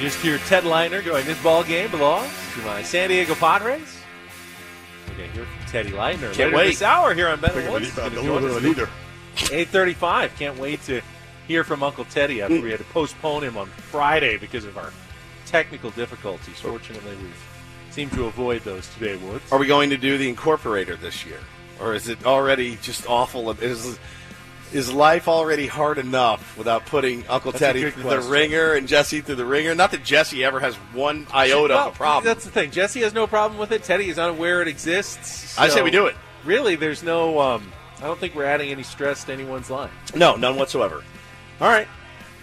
Just hear Ted Leitner going, this ball game belongs to my San Diego Padres. We're going to hear from Teddy Leitner Can't later wait. this hour here on Ben Woods. Gonna join us. Neither. 8.35. Can't wait to hear from Uncle Teddy after we had to postpone him on Friday because of our technical difficulties. Fortunately, we've seemed to avoid those today, Woods. Are we going to do the incorporator this year, or is it already just awful? Is is life already hard enough without putting Uncle That's Teddy through question. the ringer and Jesse through the ringer? Not that Jesse ever has one iota Well, of a problem. That's the thing. Jesse has no problem with it. Teddy is unaware it exists. I say we do it. Really, there's no. Um, I don't think we're adding any stress to anyone's life. No, none whatsoever. All right.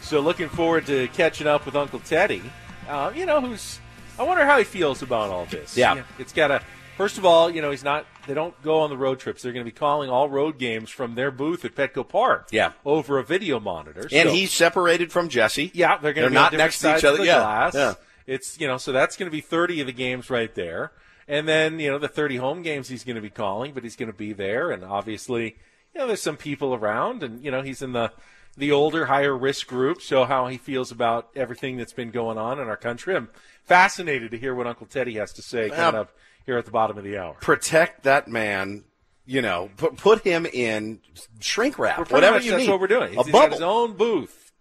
So looking forward to catching up with Uncle Teddy. Uh, you know, who's. I wonder how he feels about all this. Yeah. You know, it's got to. First of all, you know, he's not. They don't go on the road trips. They're going to be calling all road games from their booth at Petco Park. Yeah. Over a video monitor. And So- he's separated from Jesse. yeah, they're going to be not next to each other. the Yeah, glass. yeah. It's you know, so that's going to be thirty of the games right there, and then you know the thirty home games he's going to be calling, but he's going to be there, and obviously, you know, there's some people around, and you know, he's in the the older, higher risk group. So how he feels about everything that's been going on in our country, I'm fascinated to hear what Uncle Teddy has to say coming Well, up here at the bottom of the hour. Protect that man. You know, put put him in shrink wrap, whatever you that's need. what we're doing. A He's got his own booth,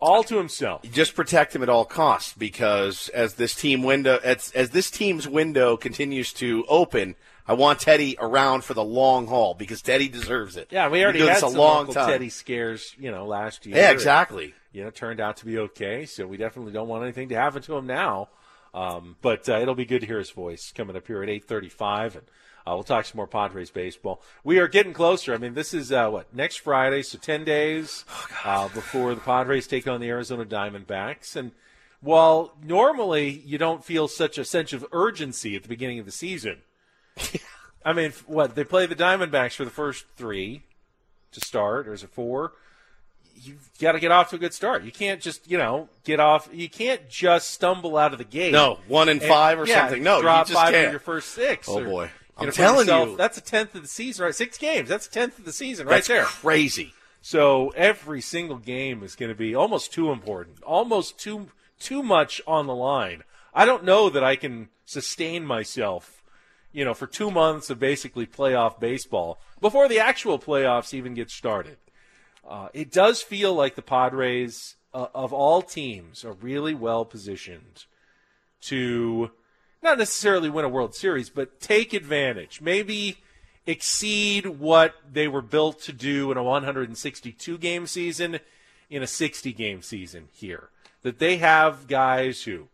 all to himself. just protect him at all costs because as this team window as, as this team's window continues to open, I want Teddy around for the long haul because Teddy deserves it. Yeah, we already had doing this some a long time. Teddy scares, you know, last year. Yeah, exactly. you know, turned out to be okay. So we definitely don't want anything to happen to him now. Um, but uh, it'll be good to hear his voice coming up here at 8:35, and uh, we'll talk some more Padres baseball. We are getting closer. I mean, this is uh, what next Friday, so 10 days uh, before the Padres take on the Arizona Diamondbacks. And while normally you don't feel such a sense of urgency at the beginning of the season, I mean, what they play the Diamondbacks for the first three to start, or is it four? You've got to get off to a good start. You can't just, you know, get off. You can't just stumble out of the gate. No, one and five or yeah, something. No, you drop just five can't. your first six. Oh, or, boy. I'm know, telling yourself, you. that's a tenth of the season, right? Six games. That's a tenth of the season, That's right there. crazy. So every single game is going to be almost too important, almost too too much on the line. I don't know that I can sustain myself, you know, for two months of basically playoff baseball before the actual playoffs even get started. Uh, it does feel like the Padres, uh, of all teams, are really well positioned to not necessarily win a World Series, but take advantage. Maybe exceed what they were built to do in a 162 game season in a 60 game season here. That they have guys who,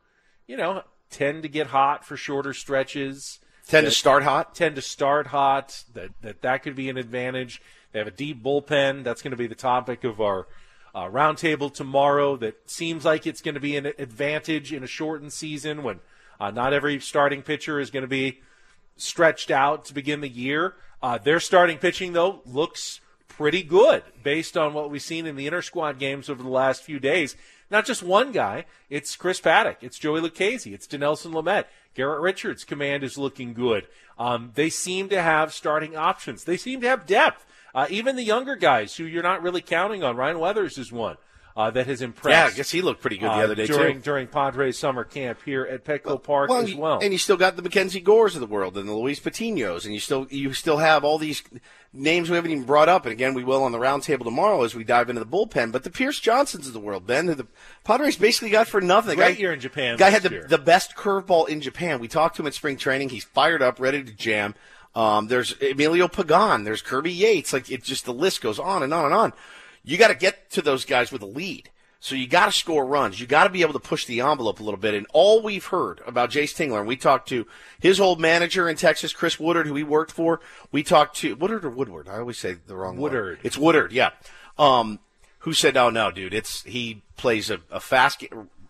you know, tend to get hot for shorter stretches. Tend to start hot. Tend to start hot. That that that could be an advantage. They have a deep bullpen. That's going to be the topic of our uh, roundtable tomorrow. That seems like it's going to be an advantage in a shortened season when uh, not every starting pitcher is going to be stretched out to begin the year. Uh, their starting pitching, though, looks pretty good based on what we've seen in the inter squad games over the last few days. Not just one guy. It's Chris Paddack. It's Joey Lucchesi. It's Dinelson Lamet. Garrett Richards' command is looking good. Um, they seem to have starting options. They seem to have depth. Uh, even the younger guys who you're not really counting on. Ryan Weathers is one. uh, that has impressed. Yeah, I guess he looked pretty good the uh, other day during too. during Padres summer camp here at Petco Park well, as well. And you still got the MacKenzie Gores of the world and the Luis Patinos, and you still you still have all these names we haven't even brought up. And again, we will on the roundtable tomorrow as we dive into the bullpen. But the Pierce Johnsons of the world, Ben, the Padres basically got for nothing. Great Guy- year in Japan Guy had the, year. the best curveball in Japan. We talked to him at spring training. He's fired up, ready to jam. Um, there's Emilio Pagan. There's Kirby Yates. Like it just the list goes on and on and on. You got to get to those guys with a lead. So you got to score runs. You got to be able to push the envelope a little bit. And all we've heard about Jayce Tingler, and we talked to his old manager in Texas, Chris Woodard, who he worked for. We talked to Woodard or Woodward. I always say the wrong one. Woodard. It's Woodard. Yeah. Um, who said, "Oh no, dude, it's he plays a, a fast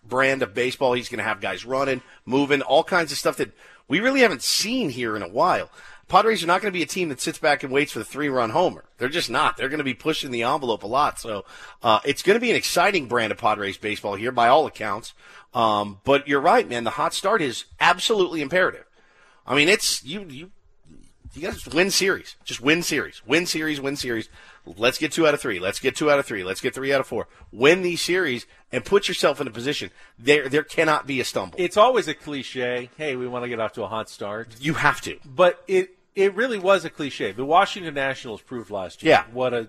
brand of baseball. He's going to have guys running, moving, all kinds of stuff that we really haven't seen here in a while." Padres are not going to be a team that sits back and waits for the three-run homer. They're just not. They're going to be pushing the envelope a lot. So uh, it's going to be an exciting brand of Padres baseball here, by all accounts. Um, but you're right, man. The hot start is absolutely imperative. I mean, it's you you you to win series. Just win series. Win series, win series. Let's get two out of three. Let's get two out of three. Let's get three out of four. Win these series and put yourself in a position. There there cannot be a stumble. it's always a cliche. Hey, we want to get off to a hot start. you have to. But it it really was a cliche. The Washington Nationals proved last year Yeah. what a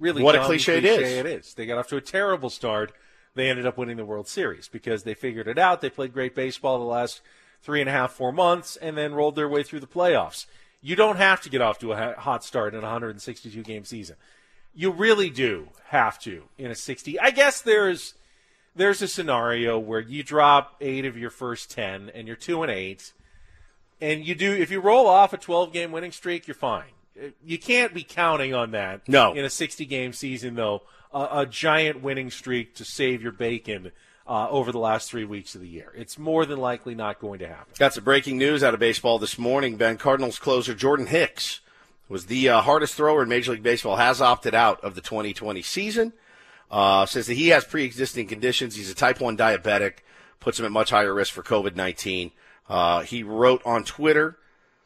really What a cliche it cliche is. it is. They got off to a terrible start. They ended up winning the World Series because they figured it out. They played great baseball the last three and a half, four months, and then rolled their way through the playoffs. You don't have to get off to a hot start in a 162 game season. You really do have to in a 60. I guess there's there's a scenario where you drop eight of your first ten and you're two and eight, and you do if you roll off a 12 game winning streak, you're fine. You can't be counting on that. No. in a 60 game season though, a, a giant winning streak to save your bacon uh, over the last three weeks of the year. It's more than likely not going to happen. Got some breaking news out of baseball this morning. Ben Cardinals closer Jordan Hicks was the uh, hardest thrower in Major League Baseball. Has opted out of the 2020 season. Uh, says that he has pre-existing conditions. He's a type one diabetic. Puts him at much higher risk for COVID 19. Uh, he wrote on Twitter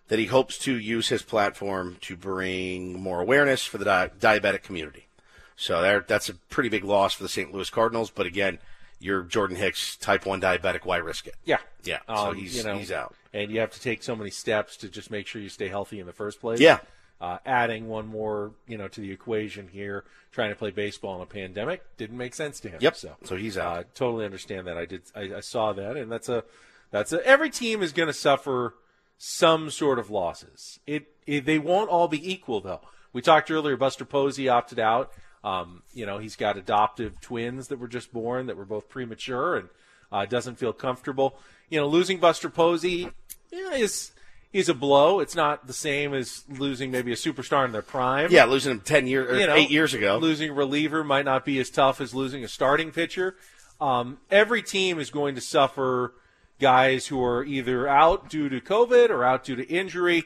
that he hopes to use his platform to bring more awareness for the di- diabetic community. So there, that's a pretty big loss for the St. Louis Cardinals. But again, you're Jordan Hicks, type one diabetic. Why risk it? Yeah, Yeah, so Um, he's- you know, he's out. and you have to take so many steps to just make sure you stay healthy in the first place. Yeah. Uh, adding one more, you know, to the equation here, trying to play baseball in a pandemic didn't make sense to him. Yep. So, So he's out. Uh, totally understand that. I did. I, I saw that, and that's a that's a. Every team is going to suffer some sort of losses. It, it they won't all be equal though. We talked earlier. Buster Posey opted out. Um, you know, he's got adoptive twins that were just born that were both premature and uh, doesn't feel comfortable. You know, losing Buster Posey yeah, is is a blow. It's not the same as losing maybe a superstar in their prime. Yeah, losing him ten years, You know, eight years ago. Losing a reliever might not be as tough as losing a starting pitcher. Um, every team is going to suffer guys who are either out due to COVID or out due to injury.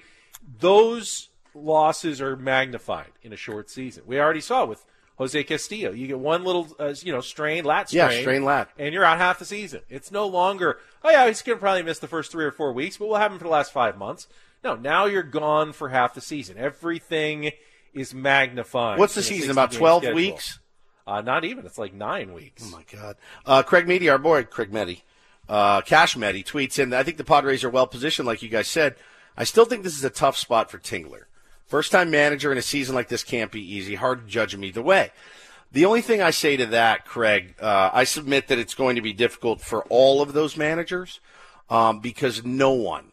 Those losses are magnified in a short season. We already saw with Jose Castillo. You get one little, uh, you know, strain, lat strain. Yeah, strain lat. And you're out half the season. It's no longer, oh, yeah, he's going to probably miss the first three or four weeks, but we'll have him for the last five months. No, now you're gone for half the season. Everything is magnified. What's the season? About 12 schedule. weeks? Uh, not even. It's like nine weeks. Oh my God. Uh, Craig Meady, our boy Craig Meady, uh, Cash Meady tweets in. I think the Padres are well positioned, like you guys said. I still think this is a tough spot for Tingler. First time manager in a season like this can't be easy. Hard to judge him either way. The only thing I say to that, Craig, uh, I submit that it's going to be difficult for all of those managers um, because no one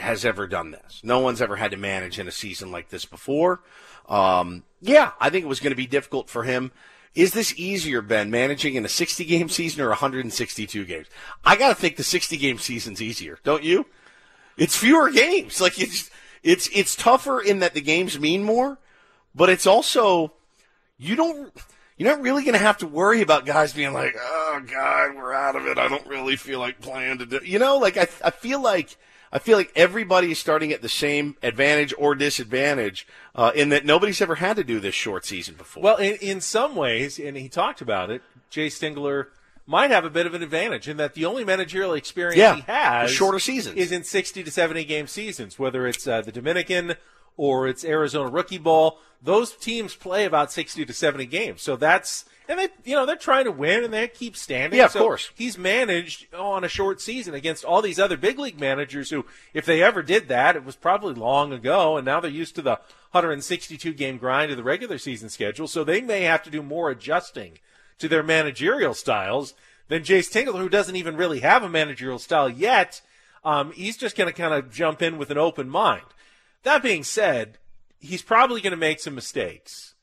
has ever done this. No one's ever had to manage in a season like this before. Um, yeah, I think it was going to be difficult for him. Is this easier, Ben, managing in a 60 game season or 162 games? I got to think the 60 game season's easier, don't you? It's fewer games. Like it's it's it's tougher in that the games mean more, but it's also you don't you're not really going to have to worry about guys being like, "Oh god, we're out of it. I don't really feel like playing to do." You know, like I I feel like I feel like everybody is starting at the same advantage or disadvantage uh, in that nobody's ever had to do this short season before. Well, in, in some ways, and he talked about it, Jayce Tingler might have a bit of an advantage in that the only managerial experience Yeah, he has shorter seasons. is in 60 to 70 game seasons, whether it's uh, the Dominican or it's Arizona rookie ball. Those teams play about 60 to 70 games. So that's, and they, you know, they're trying to win and they keep standing. Yeah, of So course. He's managed on a short season against all these other big league managers who, if they ever did that, it was probably long ago. And now they're used to the 162 game grind of the regular season schedule. So they may have to do more adjusting to their managerial styles than Jayce Tingler, who doesn't even really have a managerial style yet. Um, he's just going to kind of jump in with an open mind. That being said, he's probably going to make some mistakes.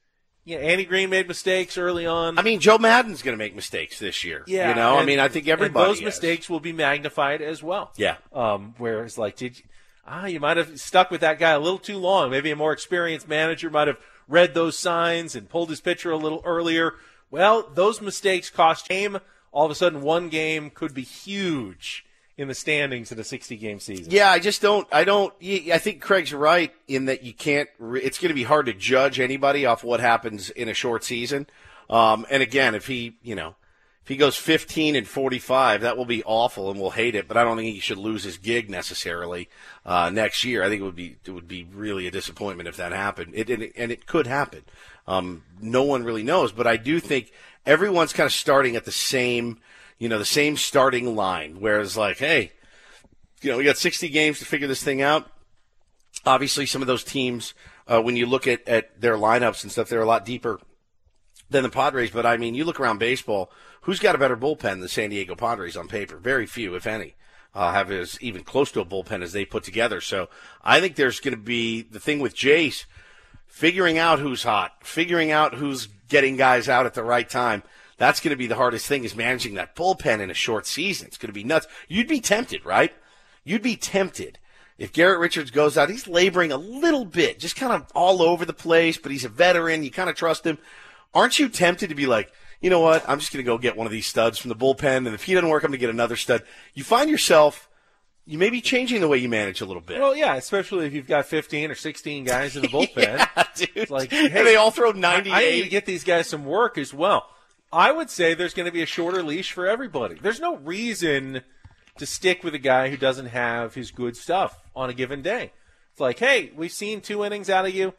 Yeah, Andy Green made mistakes early on. I mean, Joe Maddon's going to make mistakes this year. yeah, you know, I mean, I think and everybody. those is. mistakes will be magnified as well. Yeah. Um, whereas, like, did you, ah, you might have stuck with that guy a little too long. Maybe a more experienced manager might have read those signs and pulled his pitcher a little earlier. Well, those mistakes cost game. All of a sudden, one game could be huge in the standings in a 60 game season. Yeah, I just don't. I don't. I think Craig's right in that you can't. It's going to be hard to judge anybody off what happens in a short season. Um, and again, if he, you know, he goes 15 and 45, that will be awful, and we'll hate it. But I don't think he should lose his gig necessarily uh, next year. I think it would be it would be really a disappointment if that happened. It and it, and it could happen. Um, no one really knows, but I do think everyone's kind of starting at the same, you know, the same starting line. Whereas, like, hey, you know, we got 60 games to figure this thing out. Obviously, some of those teams, uh, when you look at, at their lineups and stuff, they're a lot deeper than the Padres. But I mean, you look around baseball, who's got a better bullpen than San Diego Padres on paper? Very few, if any, uh, have as even close to a bullpen as they put together. So I think there's going to be the thing with Jayce figuring out who's hot, figuring out who's getting guys out at the right time. That's going to be the hardest thing is managing that bullpen in a short season. It's going to be nuts. You'd be tempted, right? You'd be tempted. If Garrett Richards goes out, he's laboring a little bit, just kind of all over the place, but he's a veteran. You kind of trust him. Aren't you tempted to be like, you know what? I'm just going to go get one of these studs from the bullpen, and if he doesn't work, I'm going to get another stud. You find yourself, you may be changing the way you manage a little bit. Well, yeah, especially if you've got 15 or 16 guys in the bullpen. yeah, dude. It's like, and hey, they all throw I, 98. I need to get these guys some work as well. I would say there's going to be a shorter leash for everybody. There's no reason to stick with a guy who doesn't have his good stuff on a given day. It's like, hey, we've seen two innings out of you.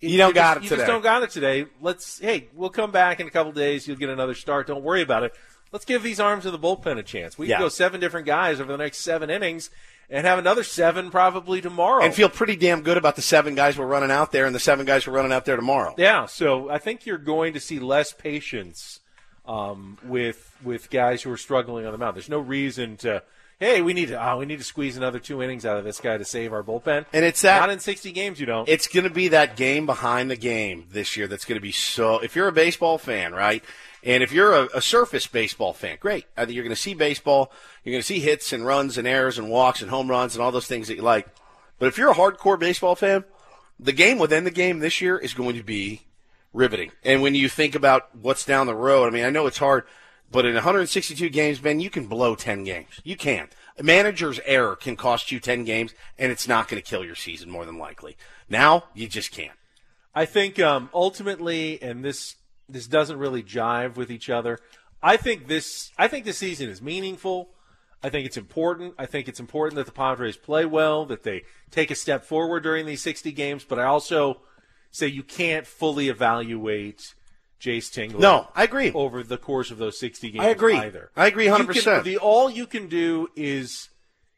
You don't got just, it You today. just don't got it today. Let's, hey, we'll come back in a couple days. You'll get another start. Don't worry about it. Let's give these arms of the bullpen a chance. We Yeah. can go seven different guys over the next seven innings and have another seven probably tomorrow. and feel pretty damn good about the seven guys we're running out there and the seven guys we're running out there tomorrow. Yeah, so I think you're going to see less patience um, with with guys who are struggling on the mound. There's no reason to. Hey, we need to. Oh, we need to squeeze another two innings out of this guy to save our bullpen. And it's that- not in 60 games. You don't. It's going to be that game behind the game this year that's going to be so. If you're a baseball fan, right, and if you're a, a surface baseball fan, great. I think you're going to see baseball. You're going to see hits and runs and errors and walks and home runs and all those things that you like. But if you're a hardcore baseball fan, the game within the game this year is going to be riveting. And when you think about what's down the road, I mean, I know it's hard, but in 162 games, Ben, you can blow 10 games. You can. A manager's error can cost you 10 games, and it's not going to kill your season more than likely. Now, you just can't. I think um, ultimately, and this this doesn't really jive with each other. I think this I think this season is meaningful. I think it's important. I think it's important that the Padres play well, that they take a step forward during these 60 games. But I also say you can't fully evaluate Jayce Tingler. No, I agree. Over the course of those 60 games, I agree. Either I agree 100%. can- The all you can do is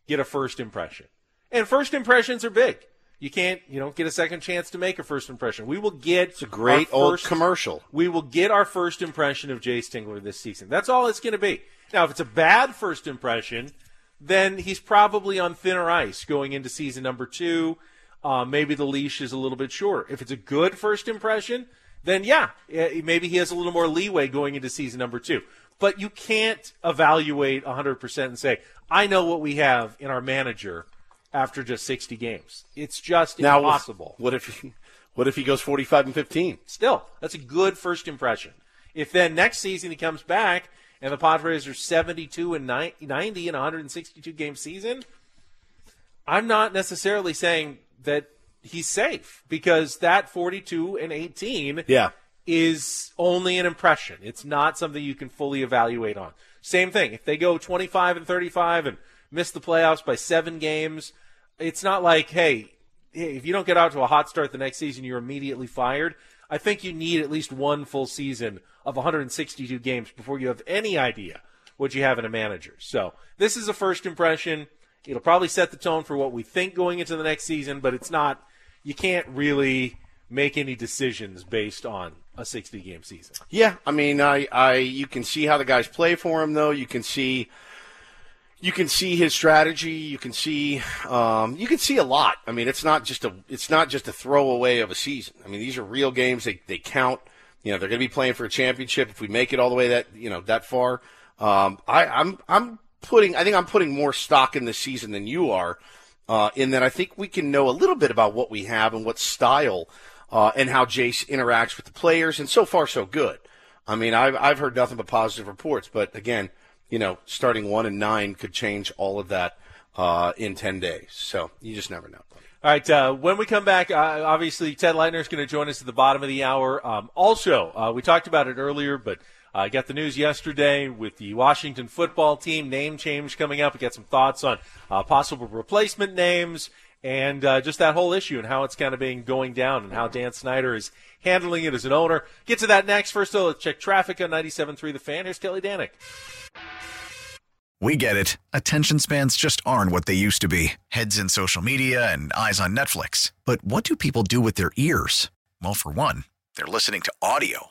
get a first impression, and first impressions are big. You can't, you don't get a second chance to make a first impression. We will get It's a great our old first- commercial. We will get our first impression of Jayce Tingler this season. That's all it's going to be. Now, if it's a bad first impression, then he's probably on thinner ice going into season number two. Uh, maybe the leash is a little bit shorter. If it's a good first impression, then yeah, maybe he has a little more leeway going into season number two. But you can't evaluate 100% and say, I know what we have in our manager after just 60 games. It's just Now, impossible. What if he, what if he goes 45 and 15? Still, that's a good first impression. If then next season he comes back and the Padres are 72 and 90 in a 162 game season, I'm not necessarily saying that he's safe because that 42 and 18 Yeah. is only an impression. It's not something you can fully evaluate on. Same thing. If they go 25 and 35 and miss the playoffs by seven games, it's not like, hey, if you don't get out to a hot start the next season, you're immediately fired. I think you need at least one full season of 162 games before you have any idea what you have in a manager. So this is a first impression. It'll probably set the tone for what we think going into the next season, but it's not. You can't really make any decisions based on a 60 game season. Yeah, I mean, I, I, you can see how the guys play for him, though. You can see, you can see his strategy. You can see, um, you can see a lot. I mean, it's not just a, it's not just a throwaway of a season. I mean, these are real games. They, they count. You know, they're going to be playing for a championship if we make it all the way that, you know, that far. Um, I, I'm, I'm putting, I think I'm putting more stock in this season than you are. Uh, in that I think we can know a little bit about what we have and what style uh, and how Jayce interacts with the players. And so far, so good. I mean, I've, I've heard nothing but positive reports. But again, you know, starting one and nine could change all of that uh, in 10 days. So you just never know. All right. Uh, when we come back, uh, obviously Ted Leitner is going to join us at the bottom of the hour. Um, also, uh, we talked about it earlier, but I got the news yesterday with the Washington football team name change coming up. We got some thoughts on uh, possible replacement names and uh, just that whole issue and how it's kind of being going down and how Dan Snyder is handling it as an owner. Get to that next. First, though, let's check traffic on 97.3 The Fan. Here's Kelly Danick. We get it. Attention spans just aren't what they used to be heads in social media and eyes on Netflix. But what do people do with their ears? Well, for one, they're listening to audio.